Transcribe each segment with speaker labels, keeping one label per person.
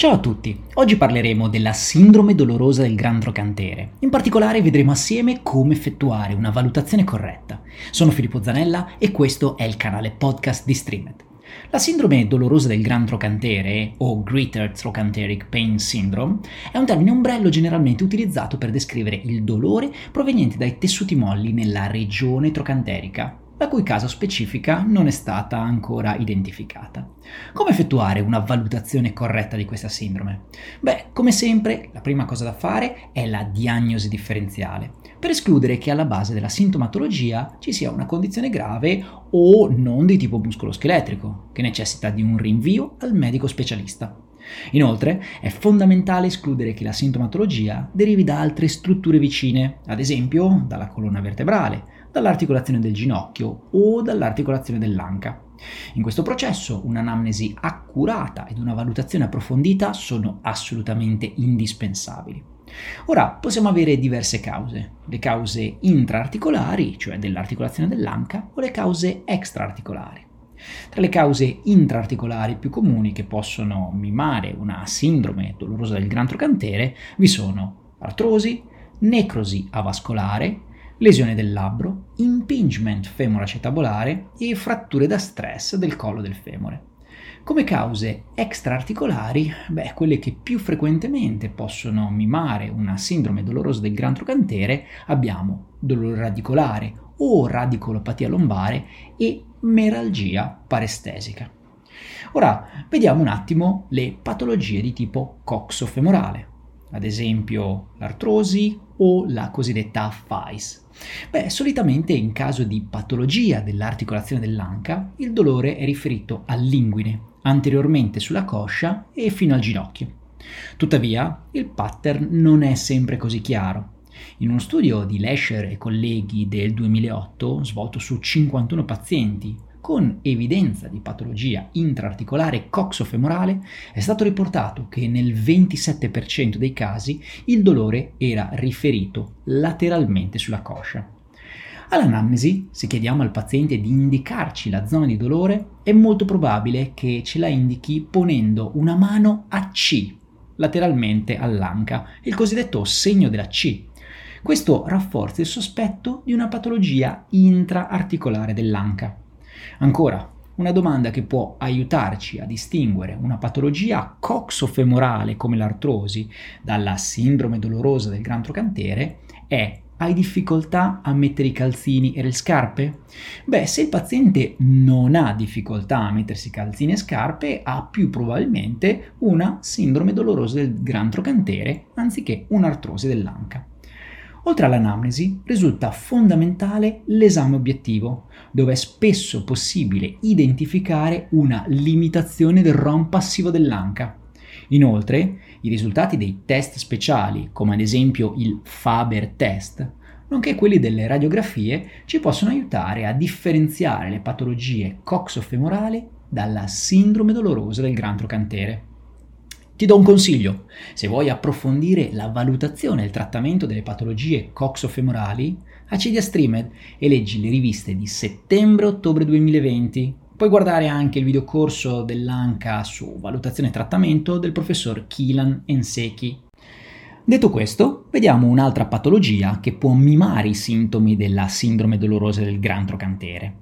Speaker 1: Ciao a tutti, oggi parleremo della sindrome dolorosa del gran trocantere. In particolare vedremo assieme come effettuare una valutazione corretta. Sono Filippo Zanella e questo è il canale podcast di Streamed. La sindrome dolorosa del gran trocantere, o Greater Trochanteric Pain Syndrome, è un termine ombrello generalmente utilizzato per descrivere il dolore proveniente dai tessuti molli nella regione trocanterica, la cui causa specifica non è stata ancora identificata. Come effettuare una valutazione corretta di questa sindrome? Beh, come sempre, la prima cosa da fare è la diagnosi differenziale, per escludere che alla base della sintomatologia ci sia una condizione grave o non di tipo muscoloscheletrico, che necessita di un rinvio al medico specialista. Inoltre è fondamentale escludere che la sintomatologia derivi da altre strutture vicine, ad esempio dalla colonna vertebrale, dall'articolazione del ginocchio o dall'articolazione dell'anca. In questo processo un'anamnesi accurata ed una valutazione approfondita sono assolutamente indispensabili. Ora possiamo avere diverse cause, le cause intraarticolari, cioè dell'articolazione dell'anca, o le cause extraarticolari. Tra le cause intraarticolari più comuni che possono mimare una sindrome dolorosa del gran trocantere vi sono artrosi, necrosi avascolare, lesione del labbro, impingement femoroacetabolare e fratture da stress del collo del femore. Come cause extraarticolari, beh, quelle che più frequentemente possono mimare una sindrome dolorosa del gran trocantere abbiamo dolore radicolare o radicolopatia lombare e meralgia parestesica. Ora vediamo un attimo le patologie di tipo coxofemorale, ad esempio l'artrosi o la cosiddetta FICE. Beh, solitamente in caso di patologia dell'articolazione dell'anca, il dolore è riferito all'inguine, anteriormente sulla coscia e fino al ginocchio. Tuttavia, il pattern non è sempre così chiaro. In uno studio di Lesher e colleghi del 2008, svolto su 51 pazienti con evidenza di patologia intraarticolare coxofemorale, è stato riportato che nel 27% dei casi il dolore era riferito lateralmente sulla coscia. All'anamnesi, se chiediamo al paziente di indicarci la zona di dolore, è molto probabile che ce la indichi ponendo una mano a C, lateralmente all'anca, il cosiddetto segno della C. Questo rafforza il sospetto di una patologia intraarticolare dell'anca. Ancora, una domanda che può aiutarci a distinguere una patologia coxofemorale come l'artrosi dalla sindrome dolorosa del gran trocantere è hai difficoltà a mettere i calzini e le scarpe? Beh, se il paziente non ha difficoltà a mettersi calzini e scarpe, ha più probabilmente una sindrome dolorosa del gran trocantere anziché un'artrosi dell'anca. Oltre all'anamnesi, risulta fondamentale l'esame obiettivo, dove è spesso possibile identificare una limitazione del ROM passivo dell'anca. Inoltre, i risultati dei test speciali, come ad esempio il Faber test, nonché quelli delle radiografie, ci possono aiutare a differenziare le patologie coxofemorali dalla sindrome dolorosa del gran trocantere. Ti do un consiglio, se vuoi approfondire la valutazione e il trattamento delle patologie coxofemorali, accedi a Streamed e leggi le riviste di settembre-ottobre 2020. Puoi guardare anche il videocorso dell'ANCA su valutazione e trattamento del professor Kilan Enseki. Detto questo, vediamo un'altra patologia che può mimare i sintomi della sindrome dolorosa del gran trocantere.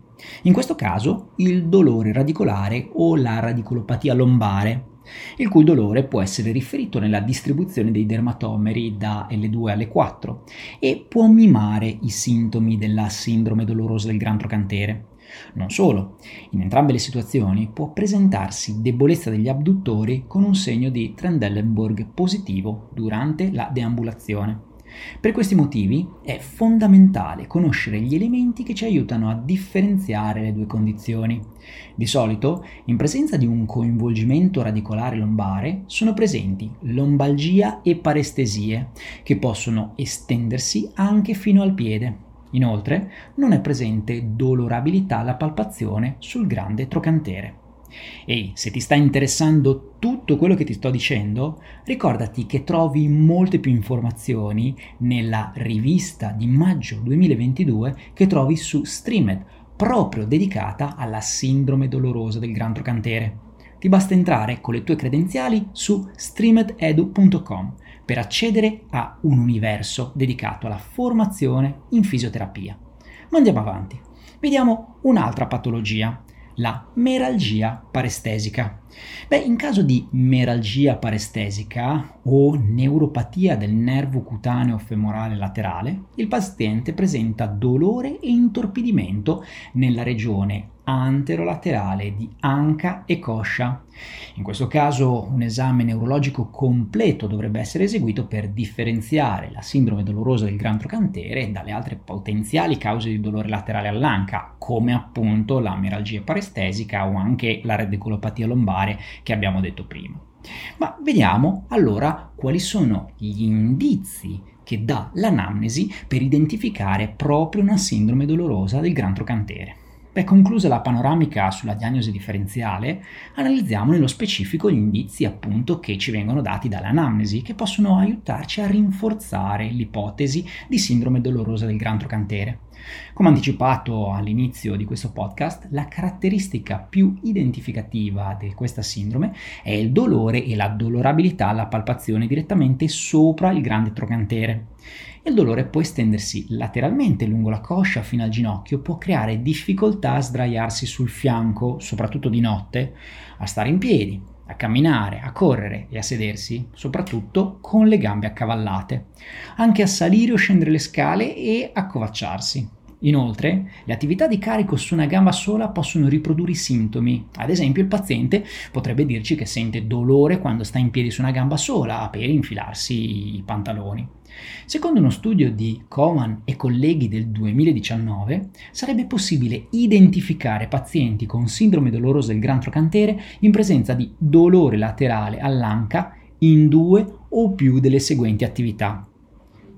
Speaker 1: In questo caso il dolore radicolare o la radicolopatia lombare il cui dolore può essere riferito nella distribuzione dei dermatomeri da L2 alle 4 e può mimare i sintomi della sindrome dolorosa del gran trocantere. Non solo, in entrambe le situazioni può presentarsi debolezza degli abduttori con un segno di Trendelenburg positivo durante la deambulazione. Per questi motivi è fondamentale conoscere gli elementi che ci aiutano a differenziare le due condizioni. Di solito, in presenza di un coinvolgimento radicolare lombare, sono presenti lombalgia e parestesie, che possono estendersi anche fino al piede. Inoltre, non è presente dolorabilità alla palpazione sul grande trocantere. Ehi, se ti sta interessando tutto quello che ti sto dicendo, ricordati che trovi molte più informazioni nella rivista di maggio 2022 che trovi su Streamed proprio dedicata alla sindrome dolorosa del gran trocantere. Ti basta entrare con le tue credenziali su streamededu.com per accedere a un universo dedicato alla formazione in fisioterapia. Ma andiamo avanti. Vediamo un'altra patologia, la meralgia parestesica. Beh, in caso di meralgia parestesica o neuropatia del nervo cutaneo femorale laterale, il paziente presenta dolore e intorpidimento nella regione anterolaterale di anca e coscia. In questo caso un esame neurologico completo dovrebbe essere eseguito per differenziare la sindrome dolorosa del gran trocantere dalle altre potenziali cause di dolore laterale all'anca, come appunto la meralgia parestesica o anche la radiculopatia lombare che abbiamo detto prima. Ma vediamo allora quali sono gli indizi che dà l'anamnesi per identificare proprio una sindrome dolorosa del gran trocantere. Beh, conclusa la panoramica sulla diagnosi differenziale, analizziamo nello specifico gli indizi appunto che ci vengono dati dall'anamnesi che possono aiutarci a rinforzare l'ipotesi di sindrome dolorosa del gran trocantere. Come anticipato all'inizio di questo podcast, la caratteristica più identificativa di questa sindrome è il dolore e la dolorabilità alla palpazione direttamente sopra il grande trocantere. Il dolore può estendersi lateralmente lungo la coscia fino al ginocchio, può creare difficoltà a sdraiarsi sul fianco, soprattutto di notte, a stare in piedi, a camminare, a correre e a sedersi, soprattutto con le gambe accavallate, anche a salire o scendere le scale e accovacciarsi. Inoltre, le attività di carico su una gamba sola possono riprodurre i sintomi. Ad esempio, il paziente potrebbe dirci che sente dolore quando sta in piedi su una gamba sola per infilarsi i pantaloni. Secondo uno studio di Coman e colleghi del 2019, sarebbe possibile identificare pazienti con sindrome dolorosa del gran trocantere in presenza di dolore laterale all'anca in due o più delle seguenti attività.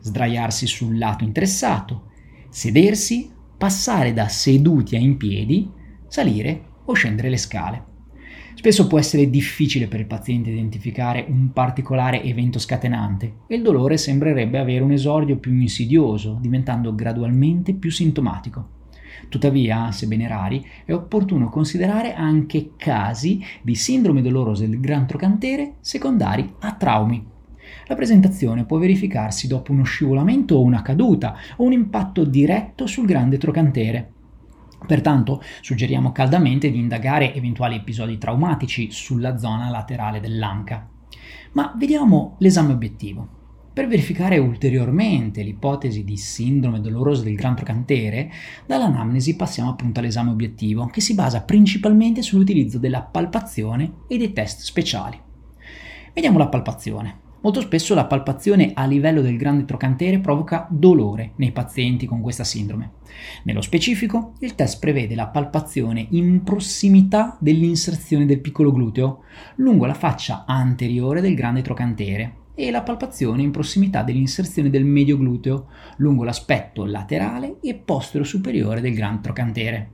Speaker 1: Sdraiarsi sul lato interessato, sedersi, passare da seduti a in piedi, salire o scendere le scale. Spesso può essere difficile per il paziente identificare un particolare evento scatenante e il dolore sembrerebbe avere un esordio più insidioso, diventando gradualmente più sintomatico. Tuttavia, sebbene rari, è opportuno considerare anche casi di sindrome dolorosa del gran trocantere secondari a traumi la presentazione può verificarsi dopo uno scivolamento o una caduta o un impatto diretto sul grande trocantere. Pertanto suggeriamo caldamente di indagare eventuali episodi traumatici sulla zona laterale dell'anca. Ma vediamo l'esame obiettivo. Per verificare ulteriormente l'ipotesi di sindrome dolorosa del gran trocantere, dall'anamnesi passiamo appunto all'esame obiettivo, che si basa principalmente sull'utilizzo della palpazione e dei test speciali. Vediamo la palpazione. Molto spesso la palpazione a livello del grande trocantere provoca dolore nei pazienti con questa sindrome. Nello specifico, il test prevede la palpazione in prossimità dell'inserzione del piccolo gluteo lungo la faccia anteriore del grande trocantere e la palpazione in prossimità dell'inserzione del medio gluteo lungo l'aspetto laterale e postero superiore del grande trocantere.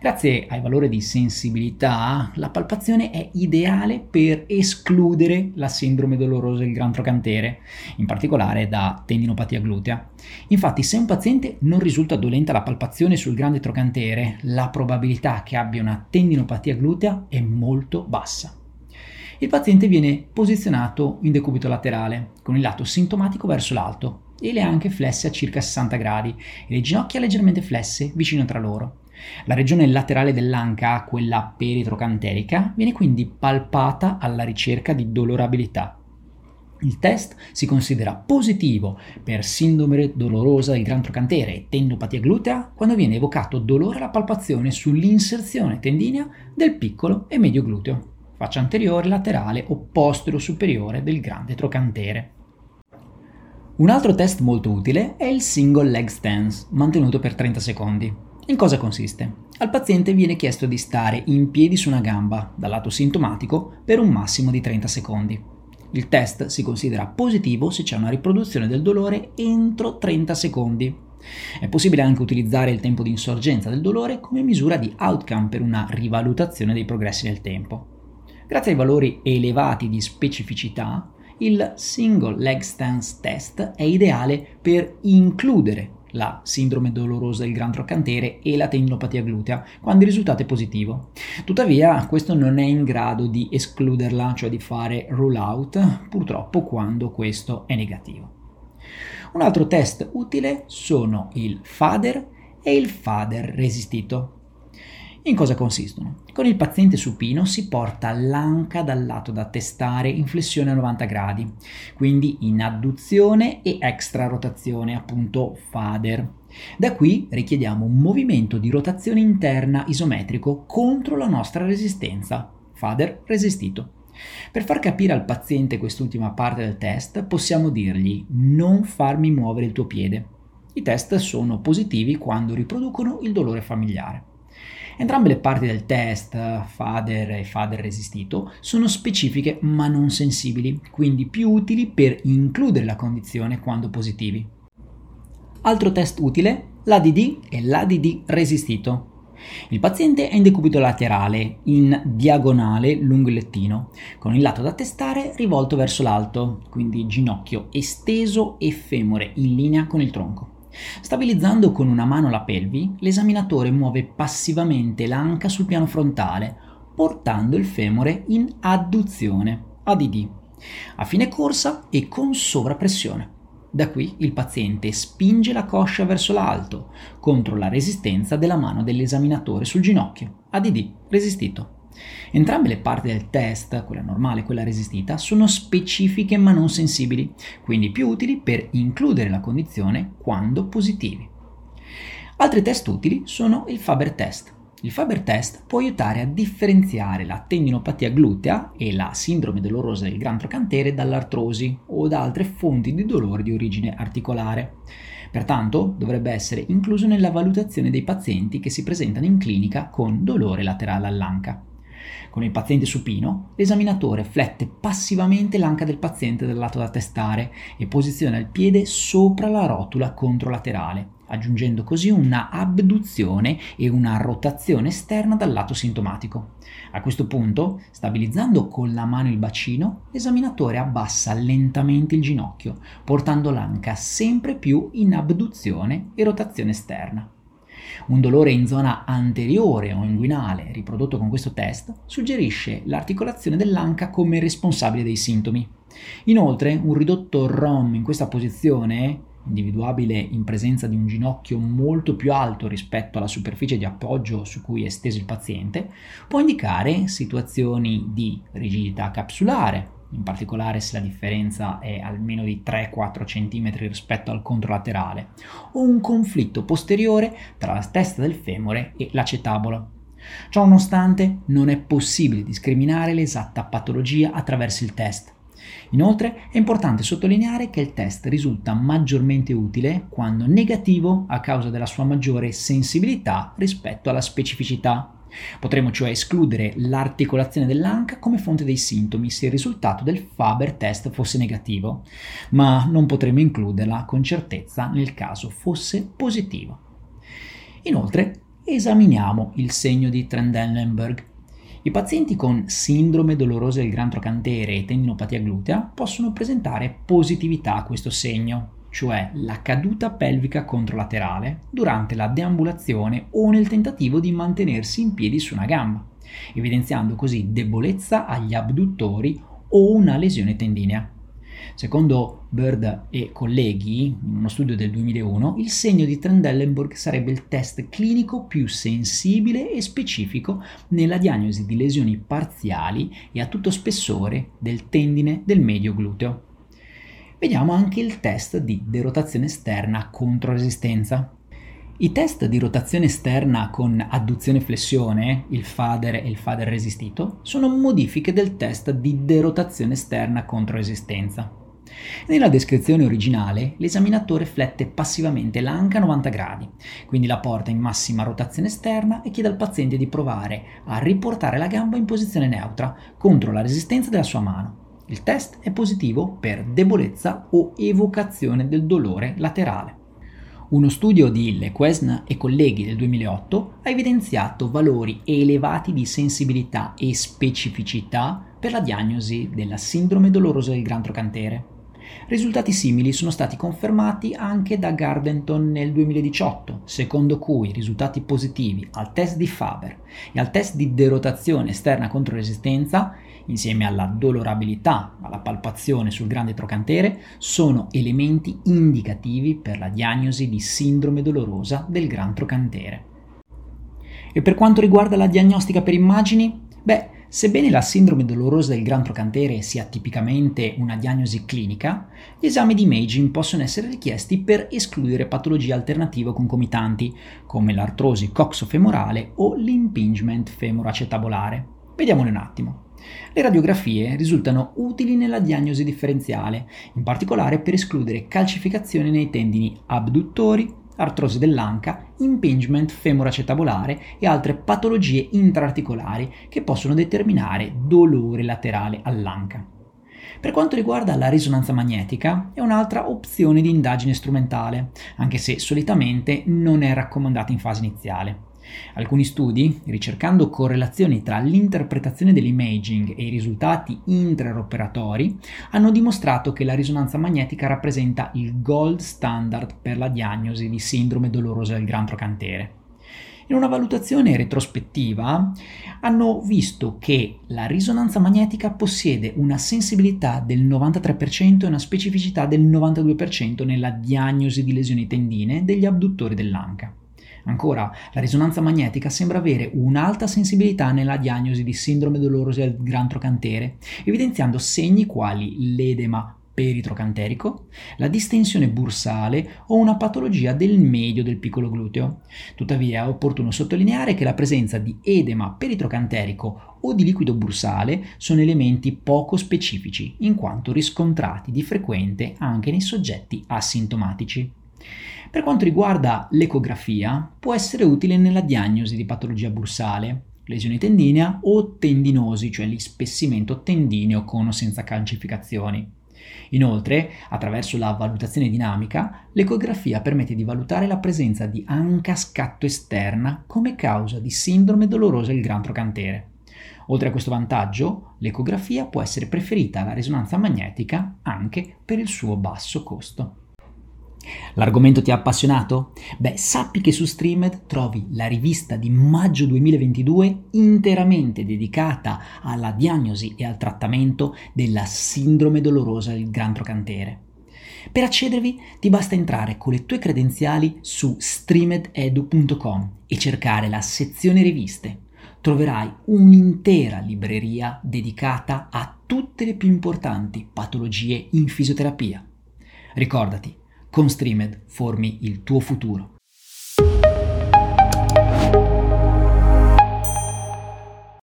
Speaker 1: Grazie ai valori di sensibilità, la palpazione è ideale per escludere la sindrome dolorosa del gran trocantere, in particolare da tendinopatia glutea. Infatti, se un paziente non risulta dolente alla palpazione sul grande trocantere, la probabilità che abbia una tendinopatia glutea è molto bassa. Il paziente viene posizionato in decubito laterale, con il lato sintomatico verso l'alto e le anche flesse a circa 60 gradi e le ginocchia leggermente flesse vicino tra loro. La regione laterale dell'anca, quella peritrocanterica, viene quindi palpata alla ricerca di dolorabilità. Il test si considera positivo per sindrome dolorosa del gran trocantere e tendopatia glutea quando viene evocato dolore alla palpazione sull'inserzione tendinea del piccolo e medio gluteo, faccia anteriore, laterale o postero superiore del grande trocantere. Un altro test molto utile è il single leg stance, mantenuto per 30 secondi. In cosa consiste? Al paziente viene chiesto di stare in piedi su una gamba, dal lato sintomatico, per un massimo di 30 secondi. Il test si considera positivo se c'è una riproduzione del dolore entro 30 secondi. È possibile anche utilizzare il tempo di insorgenza del dolore come misura di outcome per una rivalutazione dei progressi nel tempo. Grazie ai valori elevati di specificità, il single leg stance test è ideale per includere la sindrome dolorosa del gran troccantere e la tendinopatia glutea, quando il risultato è positivo. Tuttavia, questo non è in grado di escluderla, cioè di fare rule out, purtroppo quando questo è negativo. Un altro test utile sono il FADER e il FADER resistito. In cosa consistono? Con il paziente supino si porta l'anca dal lato da testare in flessione a 90 gradi, quindi in adduzione e extra rotazione, appunto FADER. Da qui richiediamo un movimento di rotazione interna isometrico contro la nostra resistenza, FADER resistito. Per far capire al paziente quest'ultima parte del test, possiamo dirgli non farmi muovere il tuo piede. I test sono positivi quando riproducono il dolore familiare. Entrambe le parti del test, FADER e FADER resistito, sono specifiche ma non sensibili, quindi più utili per includere la condizione quando positivi. Altro test utile, l'ADD e l'ADD resistito. Il paziente è in decubito laterale, in diagonale lungo il lettino, con il lato da testare rivolto verso l'alto, quindi ginocchio esteso e femore in linea con il tronco. Stabilizzando con una mano la pelvi, l'esaminatore muove passivamente l'anca sul piano frontale, portando il femore in adduzione, ADD, a fine corsa e con sovrappressione. Da qui il paziente spinge la coscia verso l'alto, contro la resistenza della mano dell'esaminatore sul ginocchio, ADD resistito. Entrambe le parti del test, quella normale e quella resistita, sono specifiche ma non sensibili, quindi più utili per includere la condizione quando positivi. Altri test utili sono il Faber test. Il Faber test può aiutare a differenziare la tendinopatia glutea e la sindrome dolorosa del gran trocantere dall'artrosi o da altre fonti di dolore di origine articolare. Pertanto dovrebbe essere incluso nella valutazione dei pazienti che si presentano in clinica con dolore laterale all'anca. Con il paziente supino, l'esaminatore flette passivamente l'anca del paziente dal lato da testare e posiziona il piede sopra la rotula controlaterale, aggiungendo così una abduzione e una rotazione esterna dal lato sintomatico. A questo punto, stabilizzando con la mano il bacino, l'esaminatore abbassa lentamente il ginocchio, portando l'anca sempre più in abduzione e rotazione esterna. Un dolore in zona anteriore o inguinale riprodotto con questo test suggerisce l'articolazione dell'anca come responsabile dei sintomi. Inoltre, un ridotto ROM in questa posizione individuabile in presenza di un ginocchio molto più alto rispetto alla superficie di appoggio su cui è steso il paziente, può indicare situazioni di rigidità capsulare, in particolare se la differenza è almeno di 3-4 cm rispetto al controlaterale, o un conflitto posteriore tra la testa del femore e l'acetabolo. Ciò nonostante non è possibile discriminare l'esatta patologia attraverso il test. Inoltre è importante sottolineare che il test risulta maggiormente utile quando negativo a causa della sua maggiore sensibilità rispetto alla specificità. Potremmo cioè escludere l'articolazione dell'anca come fonte dei sintomi se il risultato del Faber test fosse negativo, ma non potremmo includerla con certezza nel caso fosse positivo. Inoltre, esaminiamo il segno di Trendelenburg. I pazienti con sindrome dolorosa del gran trocantere e tendinopatia glutea possono presentare positività a questo segno, cioè la caduta pelvica controlaterale durante la deambulazione o nel tentativo di mantenersi in piedi su una gamba, evidenziando così debolezza agli abduttori o una lesione tendinea. Secondo Bird e colleghi, in uno studio del 2001, il segno di Trendelenburg sarebbe il test clinico più sensibile e specifico nella diagnosi di lesioni parziali e a tutto spessore del tendine del medio gluteo vediamo anche il test di derotazione esterna contro resistenza. I test di rotazione esterna con adduzione e flessione, il fader e il fader resistito, sono modifiche del test di derotazione esterna contro resistenza. Nella descrizione originale l'esaminatore flette passivamente l'anca a 90 gradi, quindi la porta in massima rotazione esterna e chiede al paziente di provare a riportare la gamba in posizione neutra contro la resistenza della sua mano. Il test è positivo per debolezza o evocazione del dolore laterale. Uno studio di Lequesne e colleghi del 2008 ha evidenziato valori elevati di sensibilità e specificità per la diagnosi della sindrome dolorosa del gran trocantere. Risultati simili sono stati confermati anche da Gardenton nel 2018, secondo cui i risultati positivi al test di Faber e al test di derotazione esterna contro resistenza, insieme alla dolorabilità, alla palpazione sul grande trocantere, sono elementi indicativi per la diagnosi di sindrome dolorosa del gran trocantere. E per quanto riguarda la diagnostica per immagini, beh, Sebbene la sindrome dolorosa del gran trocantere sia tipicamente una diagnosi clinica, gli esami di imaging possono essere richiesti per escludere patologie alternative concomitanti, come l'artrosi coxofemorale o l'impingement femoroacetabolare. Vediamole un attimo. Le radiografie risultano utili nella diagnosi differenziale, in particolare per escludere calcificazioni nei tendini abduttori, artrosi dell'anca, impingement femoroacetabolare e altre patologie intraarticolari che possono determinare dolore laterale all'anca. Per quanto riguarda la risonanza magnetica, è un'altra opzione di indagine strumentale, anche se solitamente non è raccomandata in fase iniziale. Alcuni studi, ricercando correlazioni tra l'interpretazione dell'imaging e i risultati intraoperatori, hanno dimostrato che la risonanza magnetica rappresenta il gold standard per la diagnosi di sindrome dolorosa del gran trocantere. In una valutazione retrospettiva hanno visto che la risonanza magnetica possiede una sensibilità del 93% e una specificità del 92% nella diagnosi di lesioni tendine degli abduttori dell'anca. Ancora, la risonanza magnetica sembra avere un'alta sensibilità nella diagnosi di sindrome dolorosa del gran trocantere, evidenziando segni quali l'edema peritrocanterico, la distensione bursale o una patologia del medio del piccolo gluteo. Tuttavia è opportuno sottolineare che la presenza di edema peritrocanterico o di liquido bursale sono elementi poco specifici, in quanto riscontrati di frequente anche nei soggetti asintomatici. Per quanto riguarda l'ecografia, può essere utile nella diagnosi di patologia bursale, lesione tendinea o tendinosi, cioè l'ispessimento tendineo con o senza calcificazioni. Inoltre, attraverso la valutazione dinamica, l'ecografia permette di valutare la presenza di anca scatto esterna come causa di sindrome dolorosa del gran trocantere. Oltre a questo vantaggio, l'ecografia può essere preferita alla risonanza magnetica anche per il suo basso costo. L'argomento ti ha appassionato? Beh, sappi che su Streamed trovi la rivista di maggio 2022 interamente dedicata alla diagnosi e al trattamento della sindrome dolorosa del gran trocantere. Per accedervi ti basta entrare con le tue credenziali su streamededu.com e cercare la sezione riviste. Troverai un'intera libreria dedicata a tutte le più importanti patologie in fisioterapia. Ricordati, con Streamed formi il tuo futuro.